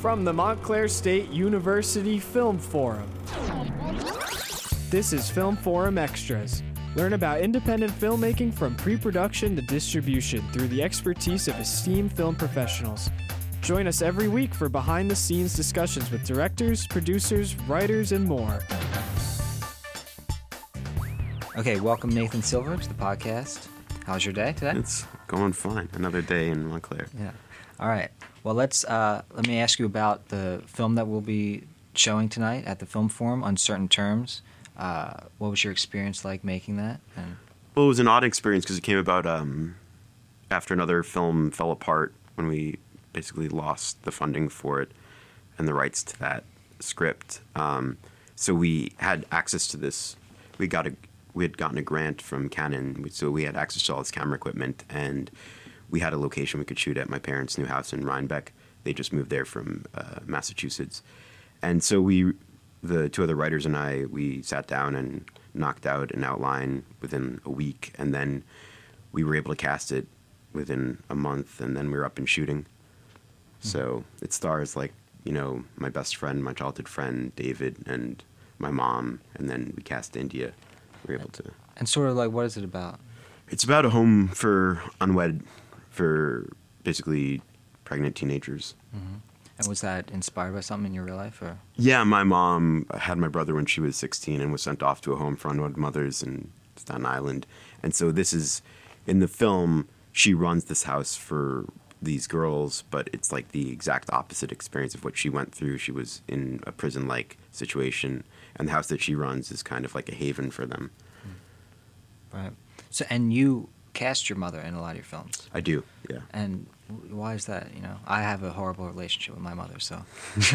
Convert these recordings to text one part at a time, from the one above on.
From the Montclair State University Film Forum. This is Film Forum Extras. Learn about independent filmmaking from pre production to distribution through the expertise of esteemed film professionals. Join us every week for behind the scenes discussions with directors, producers, writers, and more. Okay, welcome Nathan Silver to the podcast. How's your day today? It's going fine. Another day in Montclair. Yeah. All right. Well, let's uh, let me ask you about the film that we'll be showing tonight at the Film Forum, Uncertain Terms. Uh, what was your experience like making that? And Well, it was an odd experience because it came about um, after another film fell apart when we basically lost the funding for it and the rights to that script. Um, so we had access to this. We got a we had gotten a grant from Canon, so we had access to all this camera equipment, and we had a location we could shoot at. My parents' new house in Rhinebeck. They just moved there from uh, Massachusetts, and so we, the two other writers and I, we sat down and knocked out an outline within a week, and then we were able to cast it within a month, and then we were up and shooting. So it stars like you know my best friend, my childhood friend David, and my mom, and then we cast India. We were able to. and sort of like, what is it about? It's about a home for unwed, for basically pregnant teenagers. Mm-hmm. And was that inspired by something in your real life, or Yeah, my mom had my brother when she was 16 and was sent off to a home for unwed mothers in Staten Island. And so this is in the film she runs this house for these girls, but it's like the exact opposite experience of what she went through. She was in a prison-like situation, and the house that she runs is kind of like a haven for them. Mm. right? So, and you cast your mother in a lot of your films. I do, yeah. And why is that? You know, I have a horrible relationship with my mother, so.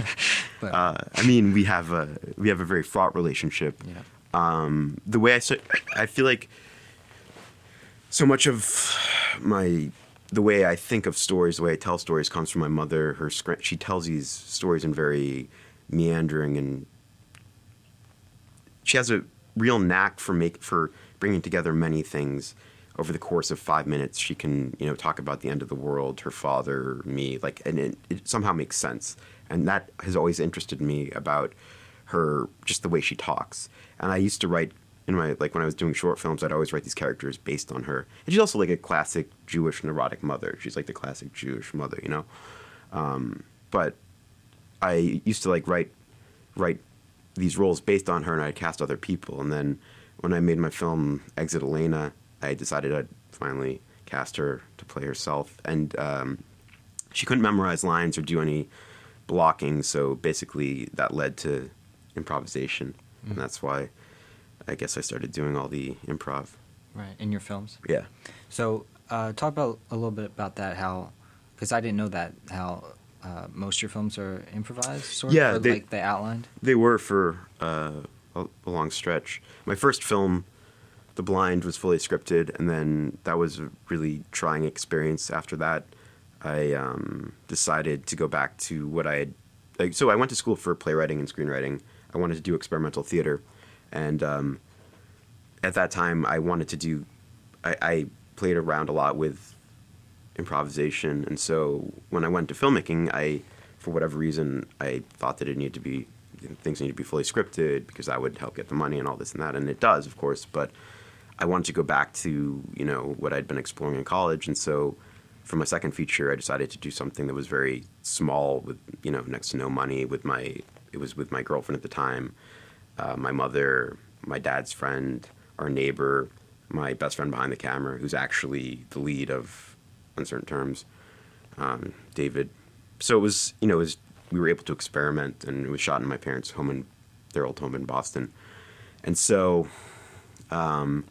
but Uh, I mean, we have a we have a very fraught relationship. yeah, um, the way I so, I feel like so much of my the way I think of stories, the way I tell stories, comes from my mother. Her she tells these stories in very meandering and she has a real knack for make for bringing together many things over the course of five minutes. She can you know talk about the end of the world, her father, me, like, and it, it somehow makes sense. And that has always interested me about her, just the way she talks. And I used to write in my like when I was doing short films, I'd always write these characters based on her. And she's also like a classic Jewish neurotic mother. She's like the classic Jewish mother, you know. Um, but I used to like write write these roles based on her, and I'd cast other people. And then when I made my film Exit Elena, I decided I'd finally cast her to play herself, and um, she couldn't memorize lines or do any blocking. So basically, that led to improvisation, and that's why I guess I started doing all the improv. right. In your films. Yeah. So, uh, talk about a little bit about that. How, because I didn't know that how uh, most of your films are improvised, sort Yeah, of, they- like they outlined. They were for uh, a, a long stretch. My first film, The Blind, was fully scripted, and then that was a really trying experience. After that, I um, decided to go back to what I had. Like, so I went to school for playwriting and screenwriting. I wanted to do experimental theater, and um, at that time, I wanted to do. I, I played around a lot with improvisation, and so when I went to filmmaking, I, for whatever reason, I thought that it needed to be things need to be fully scripted because that would help get the money and all this and that, and it does, of course. But I wanted to go back to you know what I'd been exploring in college, and so for my second feature, I decided to do something that was very small with you know next to no money. With my it was with my girlfriend at the time, uh, my mother, my dad's friend, our neighbor, my best friend behind the camera, who's actually the lead of Uncertain Terms, um, David. So it was, you know, it was, we were able to experiment, and it was shot in my parents' home in their old home in Boston. And so, um,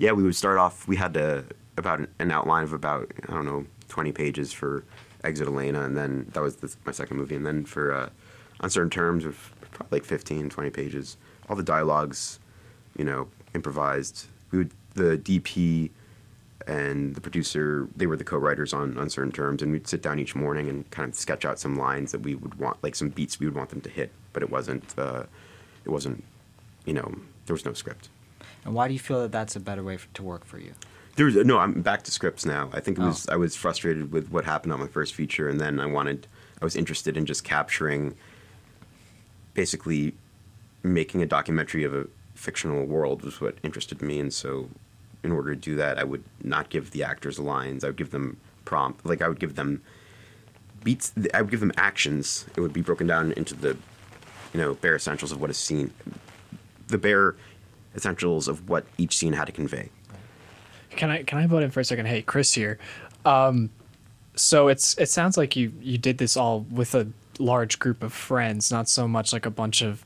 yeah, we would start off. We had to about an outline of about I don't know twenty pages for Exit Elena, and then that was the, my second movie, and then for uh, Uncertain Terms of probably like 15, 20 pages. All the dialogues, you know, improvised. We would the DP and the producer they were the co-writers on uncertain terms and we'd sit down each morning and kind of sketch out some lines that we would want like some beats we would want them to hit but it wasn't uh, it wasn't you know there was no script And why do you feel that that's a better way f to work for you? there was no i'm back to scripts now i think it Oh. was i was frustrated with what happened on my first feature and then i wanted I was interested in just capturing, basically, making a documentary of a fictional world was what interested me, and so in order to do that, I would not give the actors lines. I would give them prompt, like I would give them beats. I would give them actions. It would be broken down into the, you know, bare essentials of what a scene, the bare essentials of what each scene had to convey. Can I can I butt in for a second? Hey, Chris here. Um, so it's it sounds like you you did this all with a large group of friends, not so much like a bunch of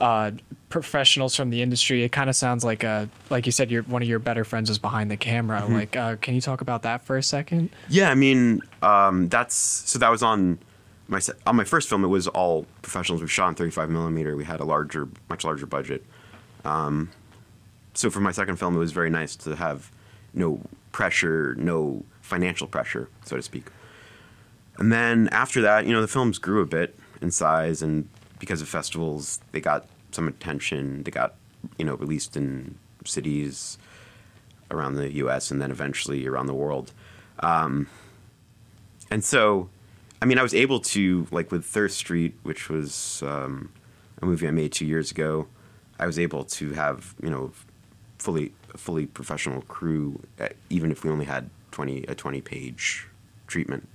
uh, professionals from the industry. It kind of sounds like a like you said, your one of your better friends is behind the camera. Mm-hmm. Like, uh, can you talk about that for a second? Yeah, I mean, um, that's so that was on my on my first film. It was all professionals. We shot in 35 millimeter. We had a larger, much larger budget. Um, so for my second film, it was very nice to have no pressure, no financial pressure, so to speak. And then after that, you know, the films grew a bit in size, and because of festivals, they got some attention. They got, you know, released in cities around the U.S. and then eventually around the world. Um, and so, I mean, I was able to like with Thirst Street, which was um, a movie I made two years ago. I was able to have you know fully fully professional crew, uh, even if we only had twenty a twenty page treatment,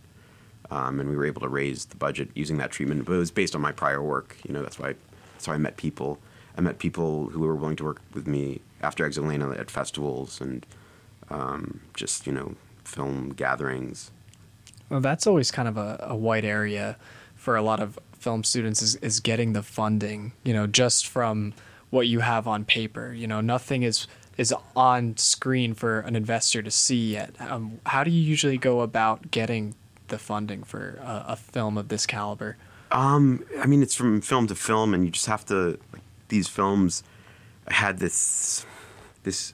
um, and we were able to raise the budget using that treatment. But it was based on my prior work. You know, that's why that's how I met people. I met people who were willing to work with me after Exit Elena at festivals and um, just you know film gatherings. Well, that's always kind of a, a white area for a lot of film students is, is getting the funding, you know, just from what you have on paper. You know, nothing is is on screen for an investor to see yet. Um, how do you usually go about getting the funding for a, a film of this caliber? Um, I mean, it's from film to film, and you just have to. Like, these films had this, this.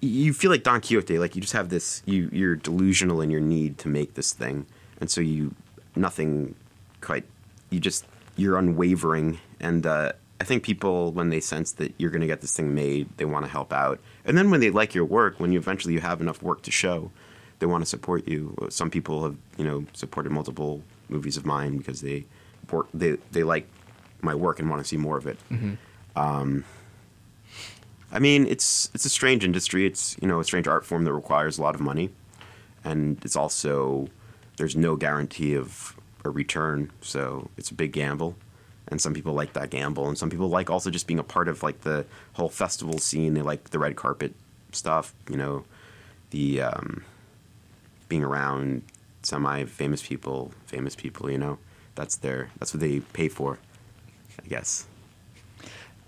You feel like Don Quixote, like you just have this. You you're delusional in your need to make this thing, and so you nothing quite. You just you're unwavering, and uh, I think people when they sense that you're going to get this thing made, they want to help out, and then when they like your work, when you eventually you have enough work to show, they want to support you. Some people have you know supported multiple movies of mine because they work, they they like my work and want to see more of it. Um, I mean, it's it's a strange industry. It's you know a strange art form that requires a lot of money, and it's also there's no guarantee of a return. So it's a big gamble, and some people like that gamble, and some people like also just being a part of like the whole festival scene. They like the red carpet stuff. You know, the um, being around semi-famous people, famous people. You know, that's their that's what they pay for, I guess.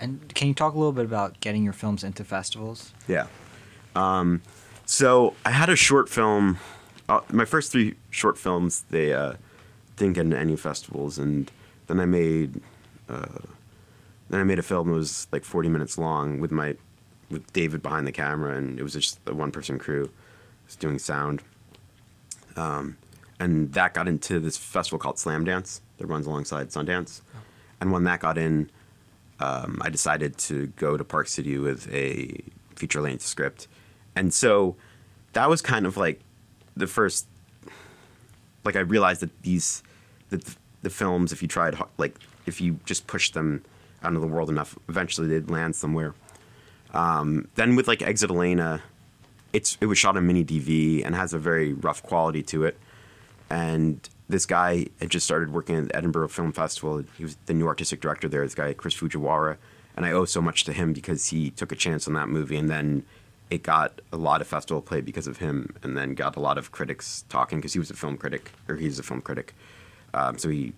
And can you talk a little bit about getting your films into festivals? Yeah. Um, so I had a short film. Uh, my first three short films they uh, didn't get into any festivals, and then I made uh, then I made a film that was like 40 minutes long with my with David behind the camera, and it was just a one person crew, just doing sound. Um, and that got into this festival called Slamdance that runs alongside Sundance, and when that got in, um, I decided to go to Park City with a feature length script. And so that was kind of like the first, like I realized that these, that the, films, if you tried, like if you just pushed them out into the world enough, eventually they'd land somewhere. Um, then with like Exit Elena, it's it was shot on mini DV and has a very rough quality to it. And this guy had just started working at the Edinburgh Film Festival. He was the new artistic director there. This guy Chris Fujiwara, and I owe so much to him because he took a chance on that movie, and then it got a lot of festival play because of him, and then got a lot of critics talking because he was a film critic, or he's a film critic. Um, so he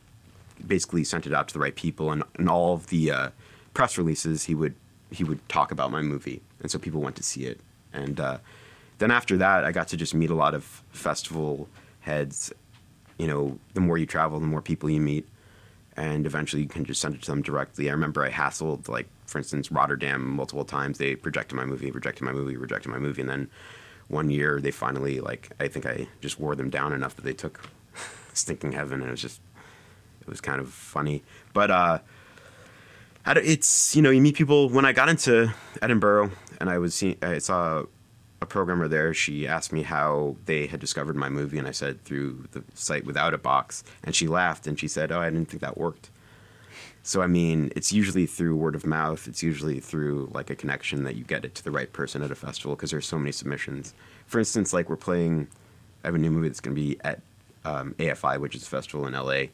basically sent it out to the right people, and, and all of the uh, press releases he would he would talk about my movie, and so people went to see it. And uh, then after that, I got to just meet a lot of festival heads. You know, the more you travel, the more people you meet, and eventually you can just send it to them directly. I remember I hassled, like for instance, Rotterdam multiple times. They projected my movie, rejected my movie, rejected my movie, and then one year they finally like I think I just wore them down enough that they took Stinking Heaven, and it was just it was kind of funny. But uh, it's you know you meet people. When I got into Edinburgh and I was seeing, I saw a programmer there. She asked me how they had discovered my movie, and I said through the site Withoutabox. And she laughed and she said, "Oh, I didn't think that worked." So I mean, it's usually through word of mouth. It's usually through like a connection that you get it to the right person at a festival because there's so many submissions. For instance, like we're playing, I have a new movie that's going to be at um, AFI, which is a festival in LA,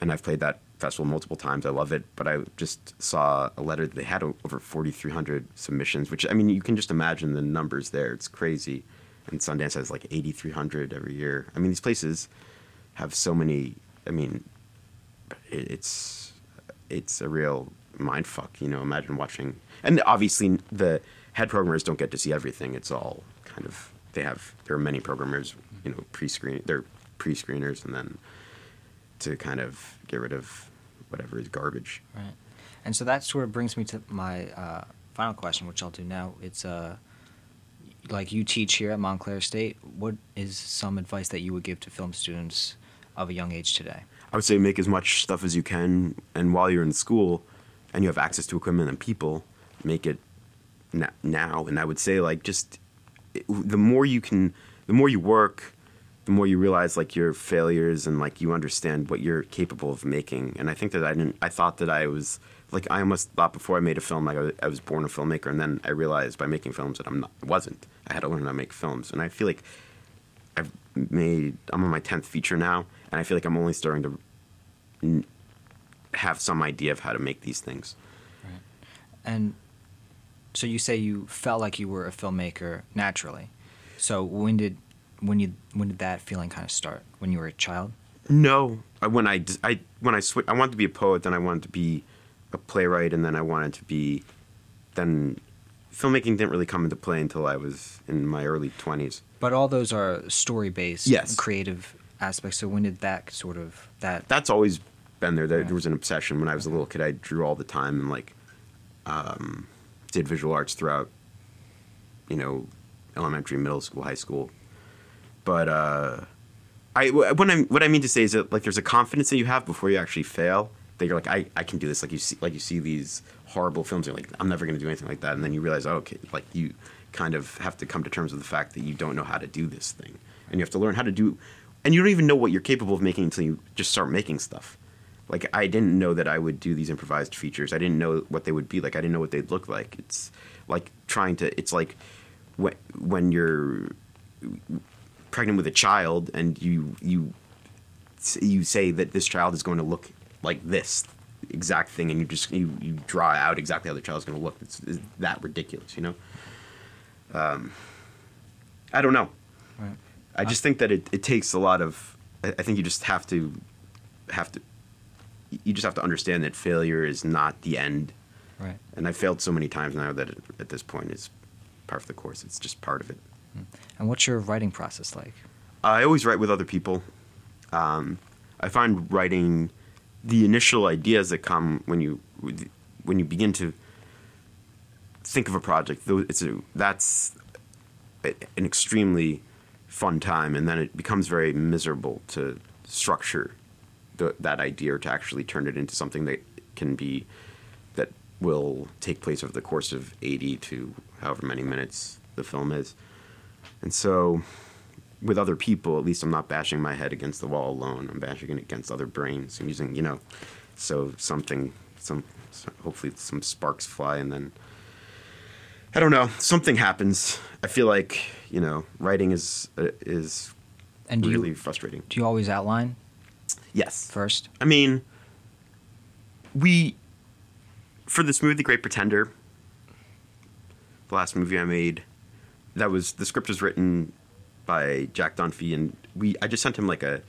and I've played that festival multiple times. I love it, but I just saw a letter that they had over 4,300 submissions, which I mean, you can just imagine the numbers there. It's crazy, and Sundance has like 8,300 every year. I mean, these places have so many. I mean, it's it's a real mind fuck. You know, imagine watching, and obviously the head programmers don't get to see everything. It's all kind of they have. There are many programmers, you know, pre-screen. They're pre-screeners, and then to kind of get rid of whatever is garbage. Right. And so that sort of brings me to my uh, final question, which I'll do now. It's uh, like you teach here at Montclair State. What is some advice that you would give to film students of a young age today? I would say make as much stuff as you can, and while you're in school, and you have access to equipment and people, make it now. And I would say like just the more you can, the more you work, the more you realize like your failures and like you understand what you're capable of making. And I think that I didn't. I thought that I was like I almost thought before I made a film like I was born a filmmaker, and then I realized by making films that I'm not. I wasn't. I had to learn how to make films, and I feel like I've made. I'm on my tenth feature now, and I feel like I'm only starting to n- have some idea of how to make these things. Right. And so you say you felt like you were a filmmaker naturally. So when did when you when did that feeling kind of start? When you were a child? No, when I, I when I switched, I wanted to be a poet, then I wanted to be a playwright, and then I wanted to be then filmmaking didn't really come into play until I was in my early twenties. But all those are story based, yes. creative aspects. So when did that sort of that? That's always been there. There, yeah. there was an obsession when I was a little kid. I drew all the time and like um, did visual arts throughout, you know, elementary, middle school, high school. But uh, I when I what I mean to say is that like there's a confidence that you have before you actually fail. That you're like I, I can do this. Like you see like you see these horrible films. You're like I'm never to do anything like that. And then you realize oh, okay like you kind of have to come to terms with the fact that you don't know how to do this thing, and you have to learn how to do and you don't even know what you're capable of making until you just start making stuff. Like I didn't know that I would do these improvised features. I didn't know what they would be like. I didn't know what they'd look like. It's like trying to. It's like when when you're pregnant with a child and you you you say that this child is going to look like this exact thing, and you just you, you draw out exactly how the child is going to look. It's, it's, that ridiculous, you know. Um, I don't know. Right. I just think that it, it takes a lot of. I think you just have to have to. You just have to understand that failure is not the end. Right. And I failed so many times now that at this point it's part of the course. It's just part of it. Hmm. And what's your writing process like? I always write with other people. Um, I find writing the initial ideas that come when you when you begin to think of a project. It's a, that's an extremely fun time, and then it becomes very miserable to structure the, that idea or to actually turn it into something that can be that will take place over the course of 80 to however many minutes the film is. And so, with other people, at least I'm not bashing my head against the wall alone. I'm bashing it against other brains. I'm using, you know, so something, some, hopefully some sparks fly, and then I don't know, something happens. I feel like you know, writing is uh, is and really you, frustrating. Do you always outline? Yes. First. I mean, we for this movie, The Great Pretender, the last movie I made, that was the script was written by Jack Dunphy, and we I just sent him like a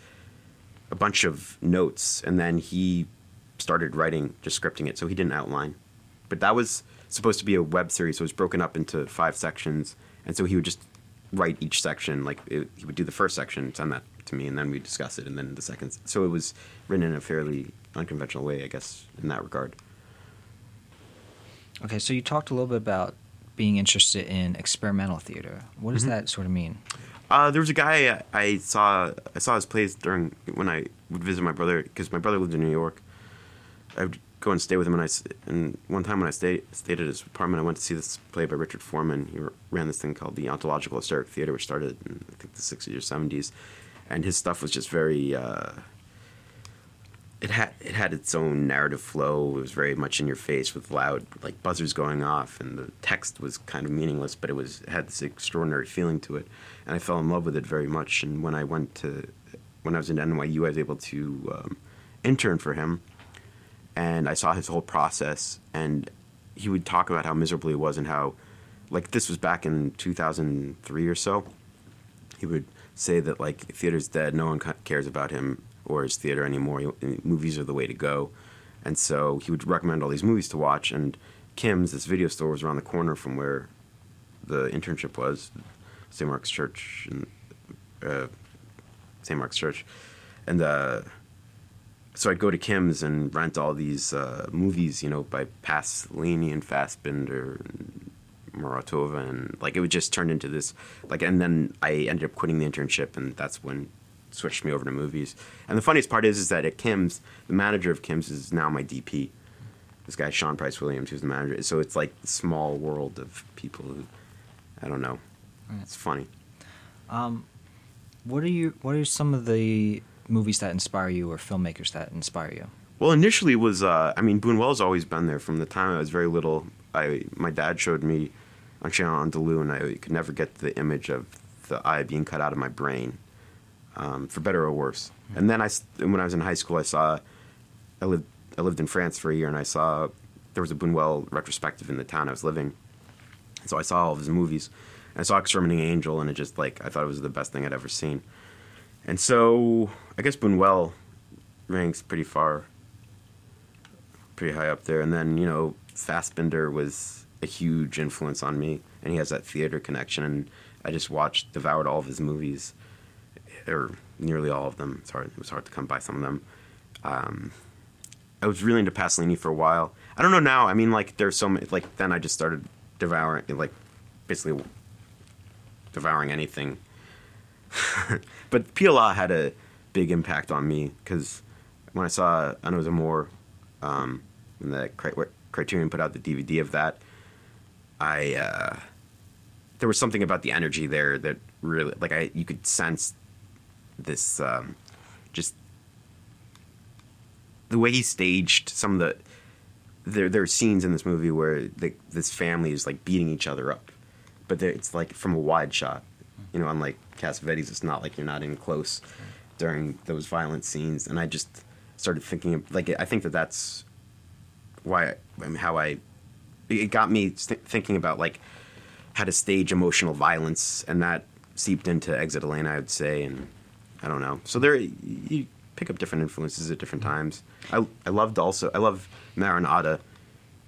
a bunch of notes, and then he started writing, just scripting it. So he didn't outline, but that was supposed to be a web series, so it was broken up into five sections, and so he would just write each section. Like it, he would do the first section, send that to me, and then we discuss it, and then the second. So it was written in a fairly unconventional way, I guess, in that regard. Okay, so you talked a little bit about being interested in experimental theater. What does mm-hmm. that sort of mean? Uh, there was a guy I saw. I saw his plays during when I would visit my brother because my brother lived in New York. I would go and stay with him. And I and one time when I stayed stayed at his apartment, I went to see this play by Richard Foreman. He ran this thing called the Ontological Hysteric Theater, which started in I think the '60s or '70s, and his stuff was just very. Uh, it had it had its own narrative flow. It was very much in your face with loud like buzzers going off, and the text was kind of meaningless, but it was had this extraordinary feeling to it, and I fell in love with it very much. And when I went to when I was in NYU, I was able to um, intern for him, and I saw his whole process, and he would talk about how miserable he was and how, like this was back in 2003 or so. He would say that like theater's dead, no one cares about him or his theater anymore. He- movies are the way to go, and so he would recommend all these movies to watch. And Kim's, this video store, was around the corner from where the internship was, St. Mark's Church, and uh, St. Mark's Church, and uh, so I'd go to Kim's and rent all these uh, movies, you know, by Pasolini and Fassbinder and Muratova, and like it would just turn into this, like, and then I ended up quitting the internship, and that's when switched me over to movies. And the funniest part is, is that at Kim's, the manager of Kim's is now my DP. This guy Sean Price Williams, who's the manager. So it's like the small world of people who, I don't know, it's funny. Um, what are you? What are some of the movies that inspire you, or filmmakers that inspire you? Well, initially it was uh, I mean Buñuel's always been there from the time I was very little. I my dad showed me Un Chien Andalou, and I could never get the image of the eye being cut out of my brain, um, for better or worse. And then I when I was in high school, I saw I lived I lived in France for a year, and I saw there was a Buñuel retrospective in the town I was living. So I saw all of his movies. And I saw Exterminating Angel, and it just like I thought it was the best thing I'd ever seen. And so I guess Buñuel ranks pretty far, pretty high up there. And then you know Fassbinder was a huge influence on me, and he has that theater connection. And I just watched, devoured all of his movies, or nearly all of them. It's hard. It was hard to come by some of them. Um, I was really into Pasolini for a while. I don't know now. I mean, like there's so many. Like then I just started devouring, like basically devouring anything. but Pialat had a big impact on me because when I saw À Nos Amours, um, when the Criterion put out the DVD of that, I uh, there was something about the energy there that really like I you could sense this um, just the way he staged some of the there there are scenes in this movie where the, this family is like beating each other up, but it's like from a wide shot. You know, unlike Cassavetes, it's not like you're not in close during those violent scenes. And I just started thinking of, like I think that that's why I mean, how I it got me th- thinking about like how to stage emotional violence, and that seeped into Exit Elena, I would say, and I don't know. So there, you pick up different influences at different times. I I loved also I love Maren Ade.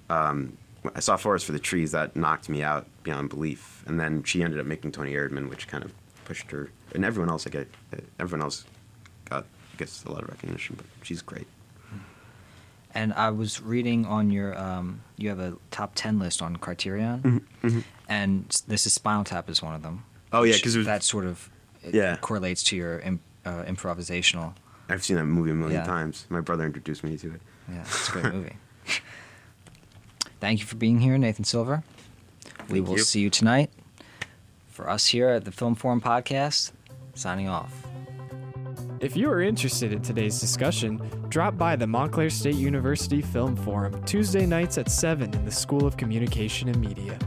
Um, I saw Forest for the Trees that knocked me out beyond belief, and then she ended up making Toni Erdmann, which kind of pushed her, and everyone else I get everyone else got I guess a lot of recognition, but she's great. And I was reading on your, um, you have a top ten list on Criterion, Mm-hmm, and this is Spinal Tap is one of them. Oh, yeah, because that sort of Yeah. correlates to your imp, uh, improvisational. I've seen that movie a million Yeah. times. My brother introduced me to it. Yeah, it's a great movie. Thank you for being here, Nathan Silver. We Thank will you. see you tonight. For us here at the Film Forum Podcast, signing off. If you are interested in today's discussion, drop by the Montclair State University Film Forum Tuesday nights at 7 in the School of Communication and Media.